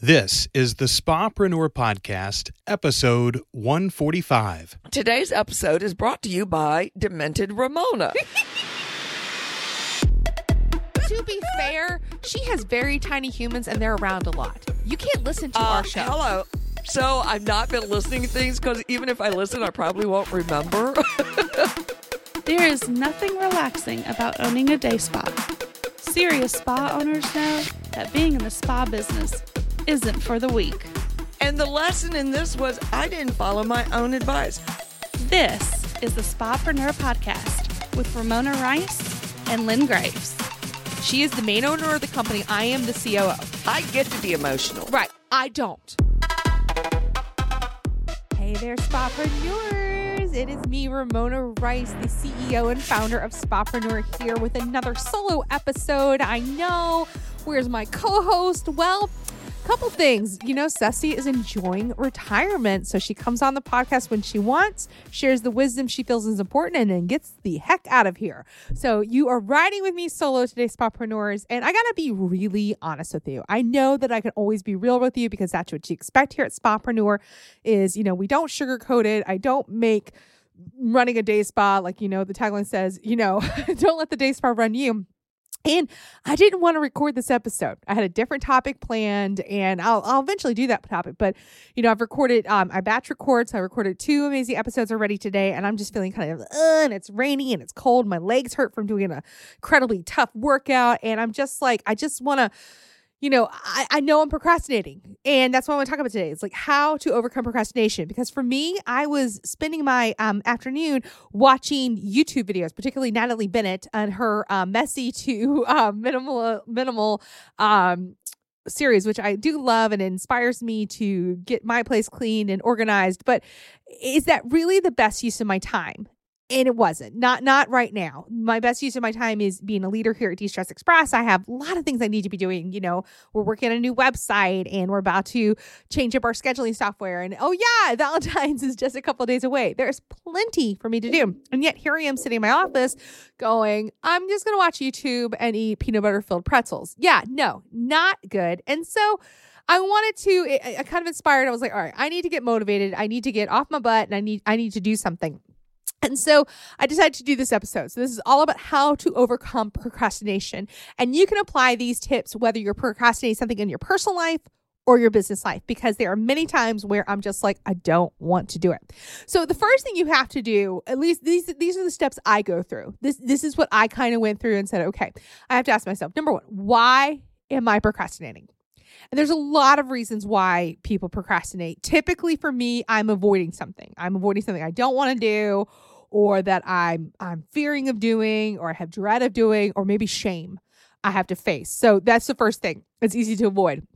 This is the Spapreneur Podcast, episode 145. Today's episode is brought to you by Demented Ramona. to be fair, she has very tiny humans and they're around a lot. You can't listen to Uh, our show. Hello. So I've not been listening to things because even if I listen, I probably won't remember. There is nothing relaxing about owning a day spa. Serious spa owners know that being in the spa business isn't for the weak. and the lesson in this was I didn't follow my own advice. This is the Spapreneur Podcast with Ramona Rice and Lynn Graves. She is the main owner of the company. I am the COO. I get to be emotional. Right. I don't. Hey there, Spapreneurs. It is me, Ramona Rice, the CEO and founder of Spapreneur, here with another solo episode. I know. Where's my co host? Well, couple things. You know, Ceci is enjoying retirement. So she comes on the podcast when she wants, shares the wisdom she feels is important, and then gets the heck out of here. So you are riding with me solo today, Spapreneurs. And I got to be really honest with you. I know that I can always be real with you because that's what you expect here at Spapreneur is, you know, we don't sugarcoat it. I don't make running a day spa like, you know, the tagline says, you know, don't let the day spa run you. And I didn't want to record this episode. I had a different topic planned, and I'll, I'll eventually do that topic. But you know, I've recorded, um, I batch record, so I recorded two amazing episodes already today, and I'm just feeling kind of, uh, and it's rainy and it's cold. My legs hurt from doing an incredibly tough workout, and I'm just like, I just want to you know, I, I know I'm procrastinating. And that's what I want to talk about today. It's like how to overcome procrastination. Because for me, I was spending my um, afternoon watching YouTube videos, particularly Natalie Bennett and her uh, messy to uh, minimal, minimal um, series, which I do love and inspires me to get my place clean and organized. But is that really the best use of my time? And it wasn't not not right now. My best use of my time is being a leader here at de-stress express. I have a lot of things i need to be doing you know. We're working on a new website and we're about to change up our scheduling software. And oh yeah valentine's is just a couple days away. There's plenty for me to do. And yet here i am sitting in my office going i'm just going to watch youtube and eat peanut butter filled pretzels. Yeah no not good. And so I wanted to I, I kind of inspired. I was like, all right, I need to get motivated. I need to get off my butt and I need I need to do something. And so I decided to do this episode. So this is all about how to overcome procrastination. And you can apply these tips whether you're procrastinating something in your personal life or your business life because there are many times where I'm just like I don't want to do it. So the first thing you have to do, at least these these are the steps I go through. This this is what I kind of went through and said, okay, I have to ask myself, number 1, why am I procrastinating? And there's a lot of reasons why people procrastinate. Typically for me, I'm avoiding something. I'm avoiding something I don't want to do or that I'm I'm fearing of doing or I have dread of doing or maybe shame I have to face. So that's the first thing. It's easy to avoid.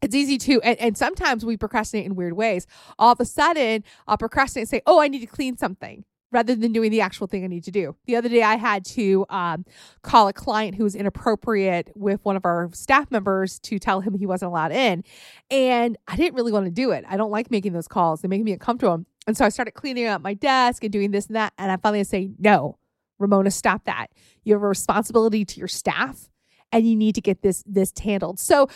It's easy to, and, and sometimes we procrastinate in weird ways. All of a sudden, I'll procrastinate and say, Oh, I need to clean something rather than doing the actual thing I need to do. The other day, I had to um, call a client who was inappropriate with one of our staff members to tell him he wasn't allowed in. And I didn't really want to do it. I don't like making those calls, they make me uncomfortable. And so I started cleaning up my desk and doing this and that. And I finally say, No, Ramona, stop that. You have a responsibility to your staff and you need to get this this handled. So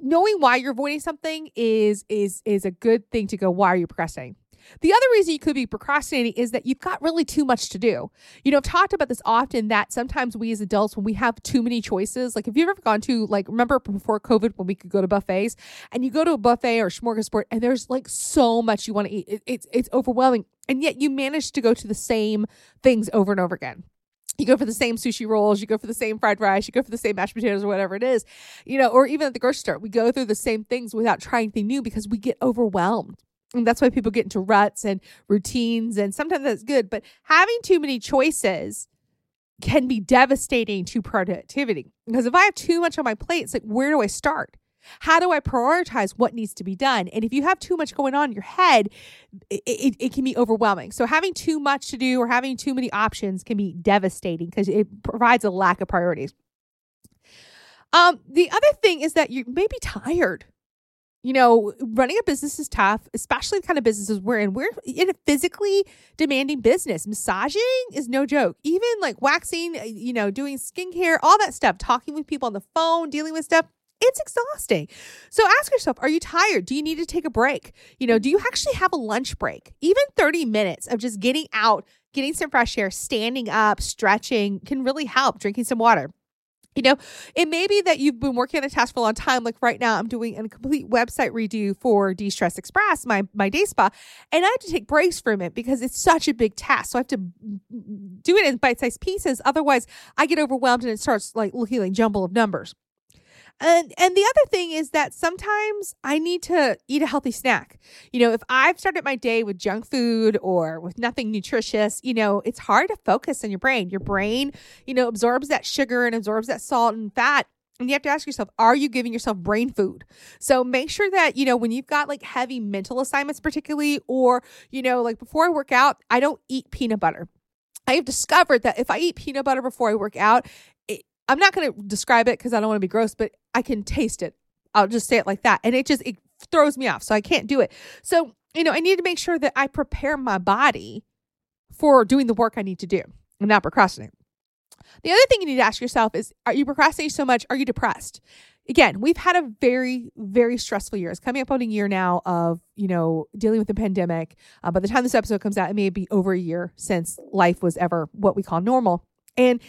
knowing why you're avoiding something is is is a good thing to go why are you procrastinating the other reason you could be procrastinating is that you've got really too much to do. You know, I've talked about this often that sometimes we as adults, when we have too many choices, like if you've ever gone to, like, remember before COVID when we could go to buffets and you go to a buffet or smorgasbord and there's like so much you want to eat, it, it's, it's overwhelming. And yet you manage to go to the same things over and over again you go for the same sushi rolls, you go for the same fried rice, you go for the same mashed potatoes or whatever it is, you know, or even at the grocery store, we go through the same things without trying anything new because we get overwhelmed. And that's why people get into ruts and routines. And sometimes that's good. But having too many choices can be devastating to productivity. Because if I have too much on my plate, it's like, where do I start? How do I prioritize what needs to be done? And if you have too much going on in your head, it, it, it can be overwhelming. So having too much to do or having too many options can be devastating because it provides a lack of priorities. Um, the other thing is that you may be tired. You know, running a business is tough, especially the kind of businesses we're in. We're in a physically demanding business. Massaging is no joke. Even like waxing, uh, you know, doing skincare, all that stuff, talking with people on the phone, dealing with stuff It's exhausting. So ask yourself, are you tired? Do you need to take a break? You know, do you actually have a lunch break? Even 30 minutes of just getting out, getting some fresh air, standing up, stretching can really help, drinking some water. You know, it may be that you've been working on a task for a long time. Like right now, I'm doing a complete website redo for De Stress Express, my my day spa, and I have to take breaks from it because it's such a big task. So I have to do it in bite sized pieces. Otherwise, I get overwhelmed and it starts like looking like jumble of numbers. And and the other thing is that sometimes I need to eat a healthy snack. You know, if I've started my day with junk food or with nothing nutritious, you know, it's hard to focus on your brain. Your brain, you know, absorbs that sugar and absorbs that salt and fat and you have to ask yourself, are you giving yourself brain food? So make sure that, you know, when you've got like heavy mental assignments, particularly, or, you know, like before I work out, I don't eat peanut butter. I have discovered that if I eat peanut butter before I work out, I'm not going to describe it because I don't want to be gross, but I can taste it. I'll just say it like that. And it just, it throws me off. So I can't do it. So, you know, I need to make sure that I prepare my body for doing the work I need to do and not procrastinate. The other thing you need to ask yourself is Are you procrastinating so much? Are you depressed? Again, we've had a very, very stressful year. It's coming up on a year now of, you know, dealing with the pandemic. Uh, by the time this episode comes out, it may be over a year since life was ever what we call normal. And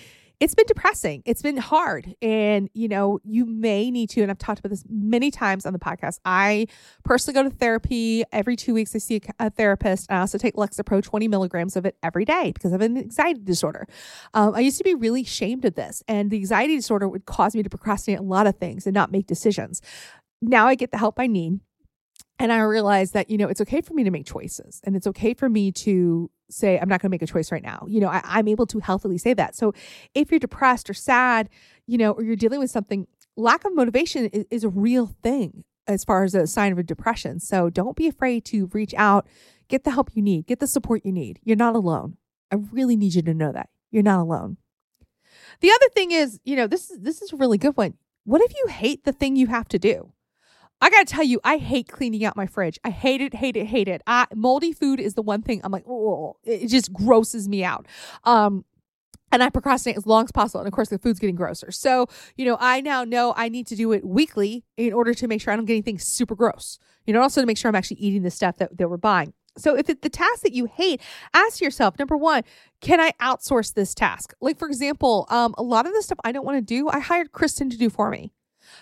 it's been depressing. It's been hard. And, you know, you may need to, and I've talked about this many times on the podcast. I personally go to therapy every two weeks. I see a, therapist. I also take Lexapro, 20 milligrams of it every day because I have an anxiety disorder. Um, I used to be really ashamed of this, and the anxiety disorder would cause me to procrastinate a lot of things and not make decisions. Now I get the help I need. And I realize that, you know, it's okay for me to make choices and it's okay for me to say, I'm not going to make a choice right now. You know, I, I'm able to healthily say that. So if you're depressed or sad, you know, or you're dealing with something, lack of motivation is, is a real thing as far as a sign of a depression. So don't be afraid to reach out, get the help you need, get the support you need. You're not alone. I really need you to know that you're not alone. The other thing is, you know, this is this is a really good one. What if you hate the thing you have to do? I gotta tell you, I hate cleaning out my fridge. I hate it, hate it, hate it. I, moldy food is the one thing I'm like, oh, it just grosses me out. Um, and I procrastinate as long as possible. And of course, the food's getting grosser. So, you know, I now know I need to do it weekly in order to make sure I don't get anything super gross. You know, also to make sure I'm actually eating the stuff that, that we're buying. So, if it's the task that you hate, ask yourself number one, can I outsource this task? Like, for example, um, a lot of the stuff I don't want to do, I hired Kristen to do for me.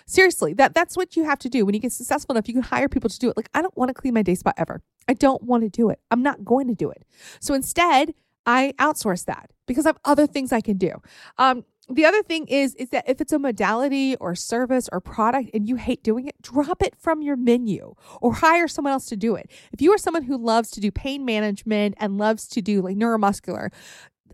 Seriously, that that's what you have to do. When you get successful enough, you can hire people to do it. Like, I don't want to clean my day spot ever. I don't want to do it. I'm not going to do it. So instead, I outsource that because I have other things I can do. Um, the other thing is is that if it's a modality or service or product and you hate doing it, drop it from your menu or hire someone else to do it. If you are someone who loves to do pain management and loves to do like neuromuscular,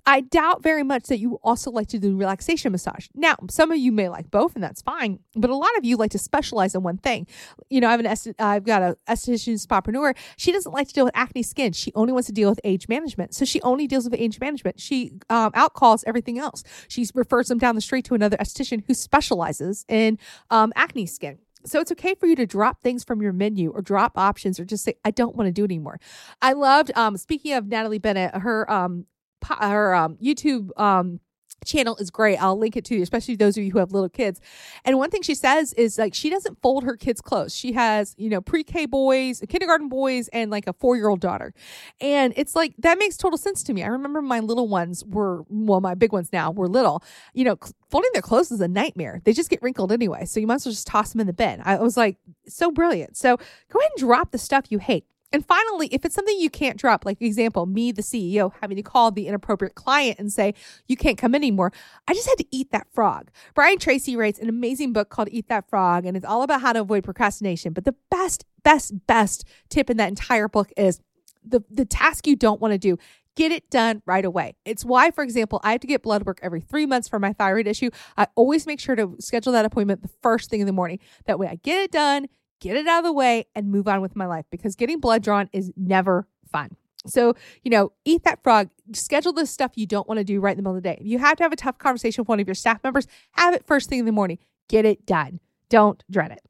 I doubt very much that you also like to do relaxation massage. Now, some of you may like both, and that's fine. But a lot of you like to specialize in one thing. You know, I have an est- I've got a esthetician spapreneur. She doesn't like to deal with acne skin. She only wants to deal with age management. So she only deals with age management. She um, outcalls everything else. She refers them down the street to another esthetician who specializes in um, acne skin. So it's okay for you to drop things from your menu or drop options or just say, I don't want to do anymore. I loved, um, speaking of Natalie Bennett, her um, her um, YouTube um, channel is great. I'll link it to you, especially those of you who have little kids. And one thing she says is like she doesn't fold her kids' clothes. She has, you know, pre-K boys, kindergarten boys, and like a four-year-old daughter. And it's like that makes total sense to me. I remember my little ones were well, my big ones now were little. You know, folding their clothes is a nightmare. They just get wrinkled anyway. So you might as well just toss them in the bin. I was like, so brilliant. So go ahead and drop the stuff you hate. And finally, if it's something you can't drop, like example, me, the CEO, having to call the inappropriate client and say, you can't come anymore, I just had to eat that frog. Brian Tracy writes an amazing book called Eat That Frog, and it's all about how to avoid procrastination. But the best, best, best tip in that entire book is the, the task you don't want to do. Get it done right away. It's why, for example, I have to get blood work every three months for my thyroid issue. I always make sure to schedule that appointment the first thing in the morning. That way I get it done, get it out of the way and move on with my life because getting blood drawn is never fun. So, you know, eat that frog, schedule the stuff you don't want to do right in the middle of the day. If you have to have a tough conversation with one of your staff members, have it first thing in the morning. Get it done. Don't dread it.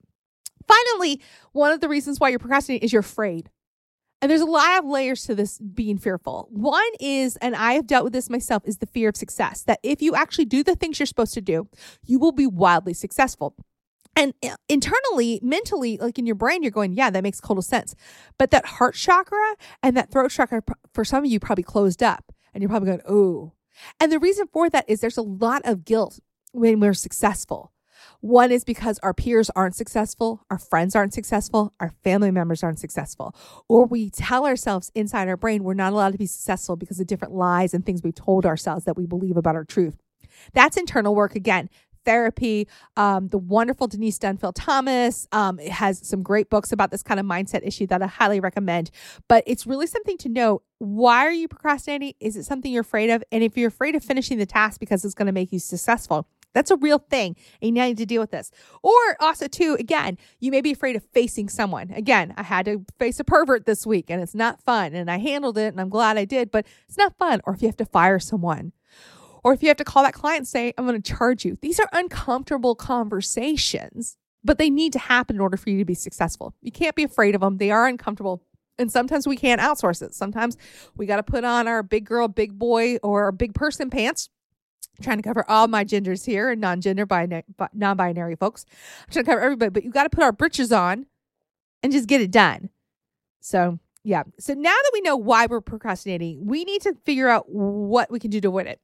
Finally, one of the reasons why you're procrastinating is you're afraid. And there's a lot of layers to this being fearful. One is, and I have dealt with this myself, is the fear of success. That if you actually do the things you're supposed to do, you will be wildly successful. And uh, internally, mentally, like in your brain, you're going, yeah, that makes total sense. But that heart chakra and that throat chakra, for some of you, probably closed up. And you're probably going, oh. And the reason for that is there's a lot of guilt when we're successful. One is because our peers aren't successful, our friends aren't successful, our family members aren't successful. Or we tell ourselves inside our brain we're not allowed to be successful because of different lies and things we've told ourselves that we believe about our truth. That's internal work again therapy. Um, the wonderful Denise Duffield Thomas um, has some great books about this kind of mindset issue that I highly recommend. But it's really something to know. Why are you procrastinating? Is it something you're afraid of? And if you're afraid of finishing the task because it's going to make you successful, that's a real thing. And you need to deal with this. Or also, too, again, you may be afraid of facing someone. Again, I had to face a pervert this week and it's not fun. And I handled it and I'm glad I did, but it's not fun. Or if you have to fire someone or if you have to call that client and say, I'm going to charge you. These are uncomfortable conversations, but they need to happen in order for you to be successful. You can't be afraid of them, they are uncomfortable. And sometimes we can't outsource it. Sometimes we got to put on our big girl, big boy, or big person pants. Trying to cover all my genders here and non-gender binary, non-binary folks. I'm trying to cover everybody, but you got to put our britches on and just get it done. So yeah. So now that we know why we're procrastinating, we need to figure out what we can do to win it.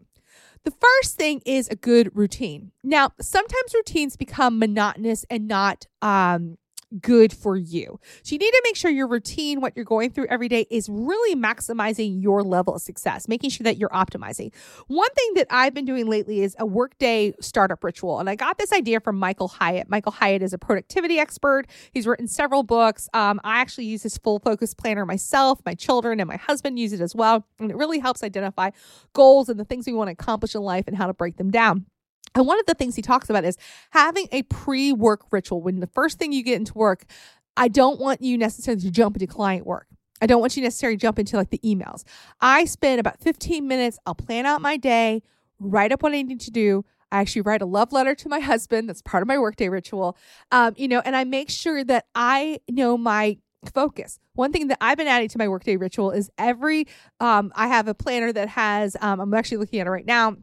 The first thing is a good routine. Now, sometimes routines become monotonous and not um, good for you. So you need to make sure your routine, what you're going through every day, is really maximizing your level of success, making sure that you're optimizing. One thing that I've been doing lately is a workday startup ritual. And I got this idea from Michael Hyatt. Michael Hyatt is a productivity expert. He's written several books. Um, I actually use his full focus planner myself. My children and my husband use it as well. And it really helps identify goals and the things we want to accomplish in life and how to break them down. And one of the things he talks about is having a pre work ritual. When the first thing you get into work, I don't want you necessarily to jump into client work. I don't want you necessarily jump into like the emails. I spend about 15 minutes, I'll plan out my day, write up what I need to do. I actually write a love letter to my husband. That's part of my workday ritual. Um, you know, and I make sure that I know my focus. One thing that I've been adding to my workday ritual is every um, I have a planner that has um, I'm actually looking at it right now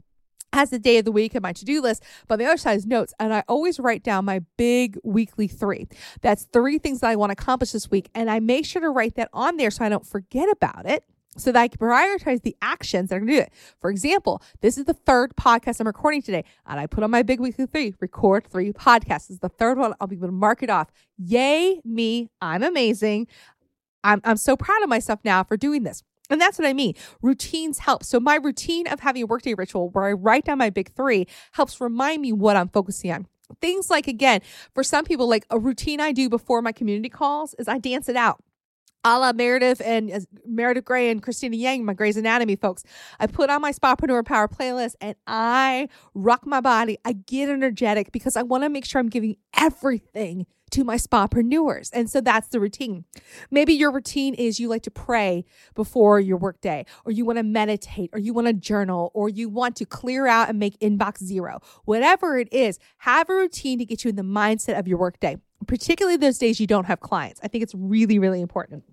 has the day of the week and my to-do list but the other side is notes and i always write down my big weekly three that's three things that i want to accomplish this week and i make sure to write that on there so i don't forget about it so that I can prioritize the actions that are going to do it. For example, this is the third podcast I'm recording today, and I put on my big weekly three, record three podcasts. This is the third one. I'll be able to mark it off. Yay, me. I'm amazing. I'm, I'm so proud of myself now for doing this. And that's what I mean. Routines help. So my routine of having a workday ritual where I write down my big three helps remind me what I'm focusing on. Things like, again, for some people, like a routine I do before my community calls is I dance it out a la Meredith and uh, Meredith Grey and Cristina Yang, my Grey's Anatomy folks. I put on my Spapreneur Power playlist and I rock my body. I get energetic because I want to make sure I'm giving everything to my spapreneurs. And so that's the routine. Maybe your routine is you like to pray before your workday, or you want to meditate, or you want to journal, or you want to clear out and make inbox zero. Whatever it is, have a routine to get you in the mindset of your workday, particularly those days you don't have clients. I think it's really, really important.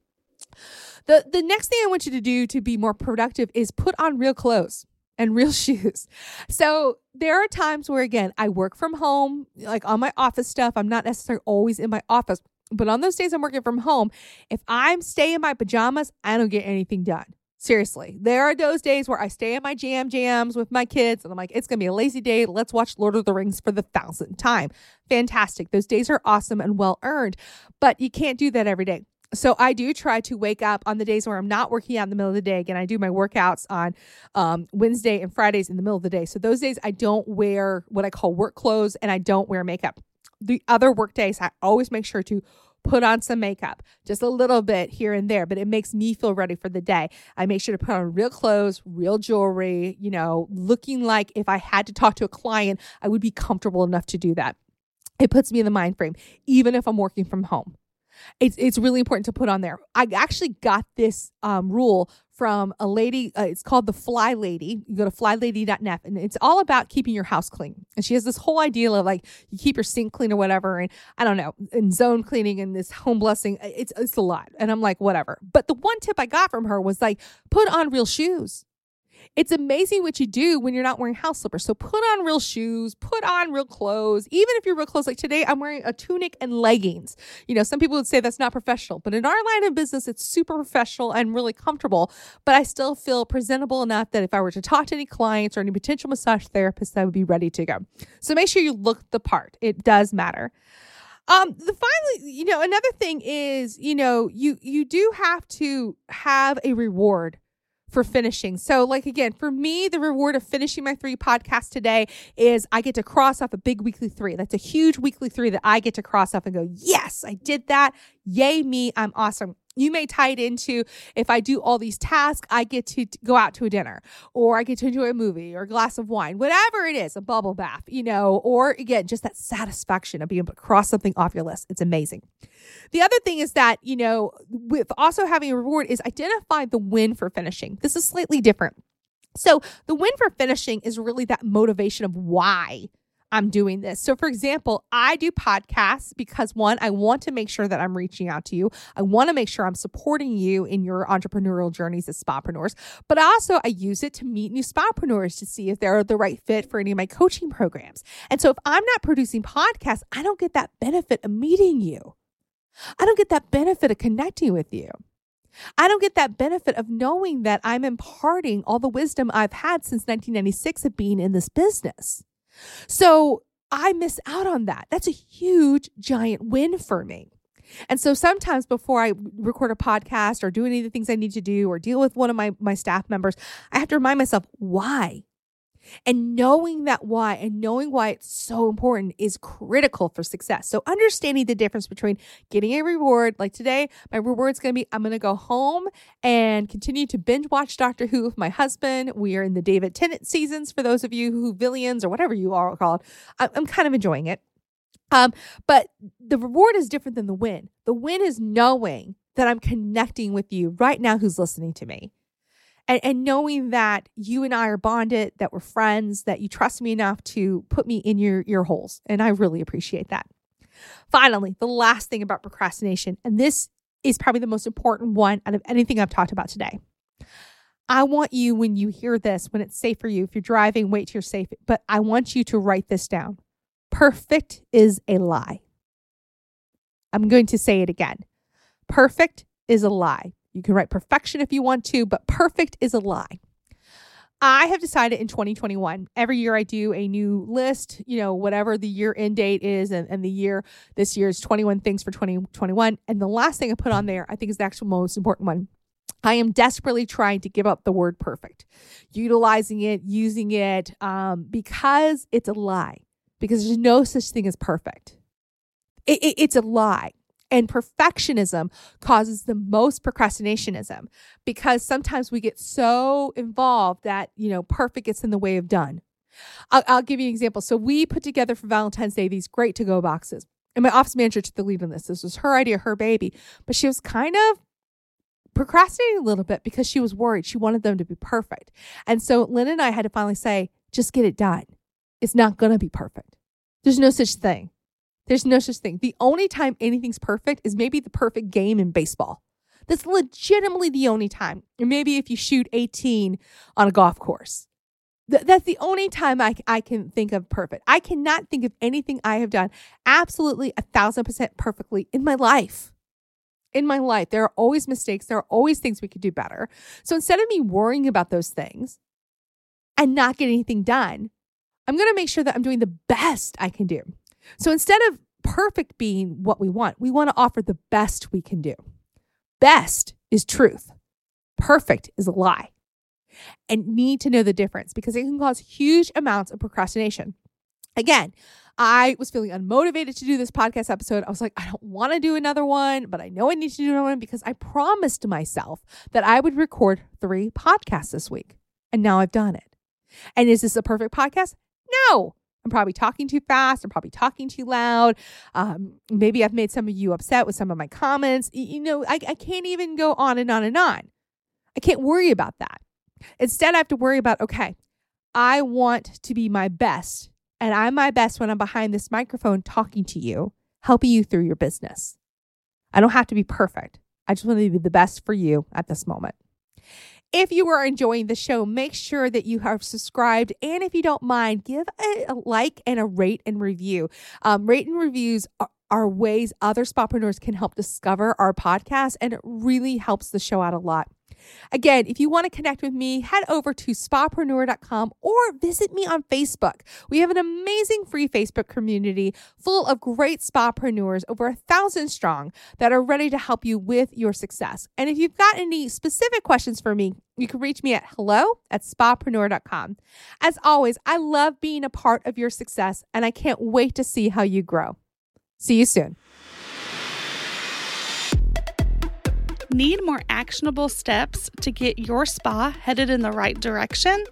The, the next thing I want you to do to be more productive is put on real clothes and real shoes. So there are times where, again, I work from home, like on my office stuff. I'm not necessarily always in my office, but on those days I'm working from home, if I'm staying in my pajamas, I don't get anything done. Seriously, there are those days where I stay in my jam jams with my kids and I'm like, it's going to be a lazy day. Let's watch Lord of the Rings for the thousandth time. Fantastic. Those days are awesome and well earned, but you can't do that every day so I do try to wake up on the days where I'm not working out in the middle of the day. Again, I do my workouts on um, Wednesday and Fridays in the middle of the day. So those days I don't wear what I call work clothes and I don't wear makeup. The other work days, I always make sure to put on some makeup, just a little bit here and there, but it makes me feel ready for the day. I make sure to put on real clothes, real jewelry, you know, looking like if I had to talk to a client, I would be comfortable enough to do that. It puts me in the mind frame, even if I'm working from home it's it's really important to put on there. I actually got this um, rule from a lady. Uh, it's called the Fly Lady. You go to flylady.net, and it's all about keeping your house clean. And she has this whole idea of like you keep your sink clean or whatever, and I don't know, and zone cleaning and this home blessing. It's it's a lot, and I'm like whatever. But the one tip I got from her was like put on real shoes. It's amazing what you do when you're not wearing house slippers. So put on real shoes, put on real clothes. Even if you're real clothes, like today, I'm wearing a tunic and leggings. You know, some people would say that's not professional, but in our line of business, it's super professional and really comfortable. But I still feel presentable enough that if I were to talk to any clients or any potential massage therapists, I would be ready to go. So make sure you look the part. It does matter. Um, the finally, you know, another thing is, you know, you you do have to have a reward for finishing. So, like again, for me, the reward of finishing my three podcasts today is I get to cross off a big weekly three. That's a huge weekly three that I get to cross off and go, yes, I did that. Yay, me. I'm awesome you may tie it into if I do all these tasks, I get to go out to a dinner or I get to enjoy a movie or a glass of wine, whatever it is, a bubble bath, you know, or again, just that satisfaction of being able to cross something off your list. It's amazing. The other thing is that, you know, with also having a reward is identify the win for finishing. This is slightly different. So the win for finishing is really that motivation of why I'm doing this. So, for example, I do podcasts because one, I want to make sure that I'm reaching out to you. I want to make sure I'm supporting you in your entrepreneurial journeys as spapreneurs. But also, I use it to meet new spapreneurs to see if they're the right fit for any of my coaching programs. And so, if I'm not producing podcasts, I don't get that benefit of meeting you. I don't get that benefit of connecting with you. I don't get that benefit of knowing that I'm imparting all the wisdom I've had since 1996 of being in this business. So I miss out on that. That's a huge, giant win for me. And so sometimes before I record a podcast or do any of the things I need to do or deal with one of my, my staff members, I have to remind myself why. And knowing that why and knowing why it's so important is critical for success. So, understanding the difference between getting a reward, like today, my reward's gonna be I'm gonna go home and continue to binge watch Doctor Who with my husband. We are in the David Tennant seasons for those of you who Whovians or whatever you are called. I'm kind of enjoying it. Um, but the reward is different than the win. The win is knowing that I'm connecting with you right now who's listening to me and, and knowing that you and I are bonded, that we're friends, that you trust me enough to put me in your ear holes. And I really appreciate that. Finally, the last thing about procrastination, and this is probably the most important one out of anything I've talked about today. I want you, when you hear this, when it's safe for you, if you're driving, wait till you're safe, but I want you to write this down. Perfect is a lie. I'm going to say it again. Perfect is a lie. You can write perfection if you want to, but perfect is a lie. I have decided in 2021, every year I do a new list, you know, whatever the year end date is, and, and the year this year is 21 things for 2021. And the last thing I put on there, I think is the actual most important one. I am desperately trying to give up the word perfect, utilizing it, using it, um, because it's a lie, because there's no such thing as perfect. It, it, it's a lie. And perfectionism causes the most procrastinationism because sometimes we get so involved that, you know, perfect gets in the way of done. I'll, I'll give you an example. So we put together for Valentine's Day these great to go boxes. And my office manager took the lead on this. This was her idea, her baby. But she was kind of procrastinating a little bit because she was worried. She wanted them to be perfect. And so Lynn and I had to finally say, just get it done. It's not going to be perfect. There's no such thing. There's no such thing. The only time anything's perfect is maybe the perfect game in baseball. That's legitimately the only time. Or maybe if you shoot 18 on a golf course. Th- that's the only time I, I can think of perfect. I cannot think of anything I have done absolutely a thousand percent perfectly in my life. In my life, there are always mistakes. There are always things we could do better. So instead of me worrying about those things and not getting anything done, I'm going to make sure that I'm doing the best I can do. So instead of perfect being what we want, we want to offer the best we can do. Best is truth, perfect is a lie. And need to know the difference because it can cause huge amounts of procrastination. Again, I was feeling unmotivated to do this podcast episode. I was like, I don't want to do another one, but I know I need to do another one because I promised myself that I would record three podcasts this week. And now I've done it. And is this a perfect podcast? No, I'm probably talking too fast. I'm probably talking too loud. Um, maybe I've made some of you upset with some of my comments. You know, I, I can't even go on and on and on. I can't worry about that. Instead, I have to worry about okay, I want to be my best. And I'm my best when I'm behind this microphone talking to you, helping you through your business. I don't have to be perfect. I just want to be the best for you at this moment. If you are enjoying the show, make sure that you have subscribed. And if you don't mind, give a, a like and a rate and review. Um, rate and reviews are, are ways other spapreneurs can help discover our podcast, and it really helps the show out a lot. Again, if you want to connect with me, head over to spapreneur.com or visit me on Facebook. We have an amazing free Facebook community full of great spapreneurs, over a thousand strong, that are ready to help you with your success. And if you've got any specific questions for me, you can reach me at hello at spapreneur.com. As always, I love being a part of your success, and I can't wait to see how you grow. See you soon. Need more actionable steps to get your spa headed in the right direction?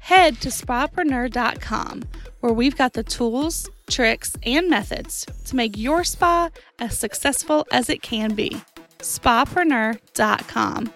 Head to spapreneur.com where we've got the tools, tricks, and methods to make your spa as successful as it can be. spapreneur.com.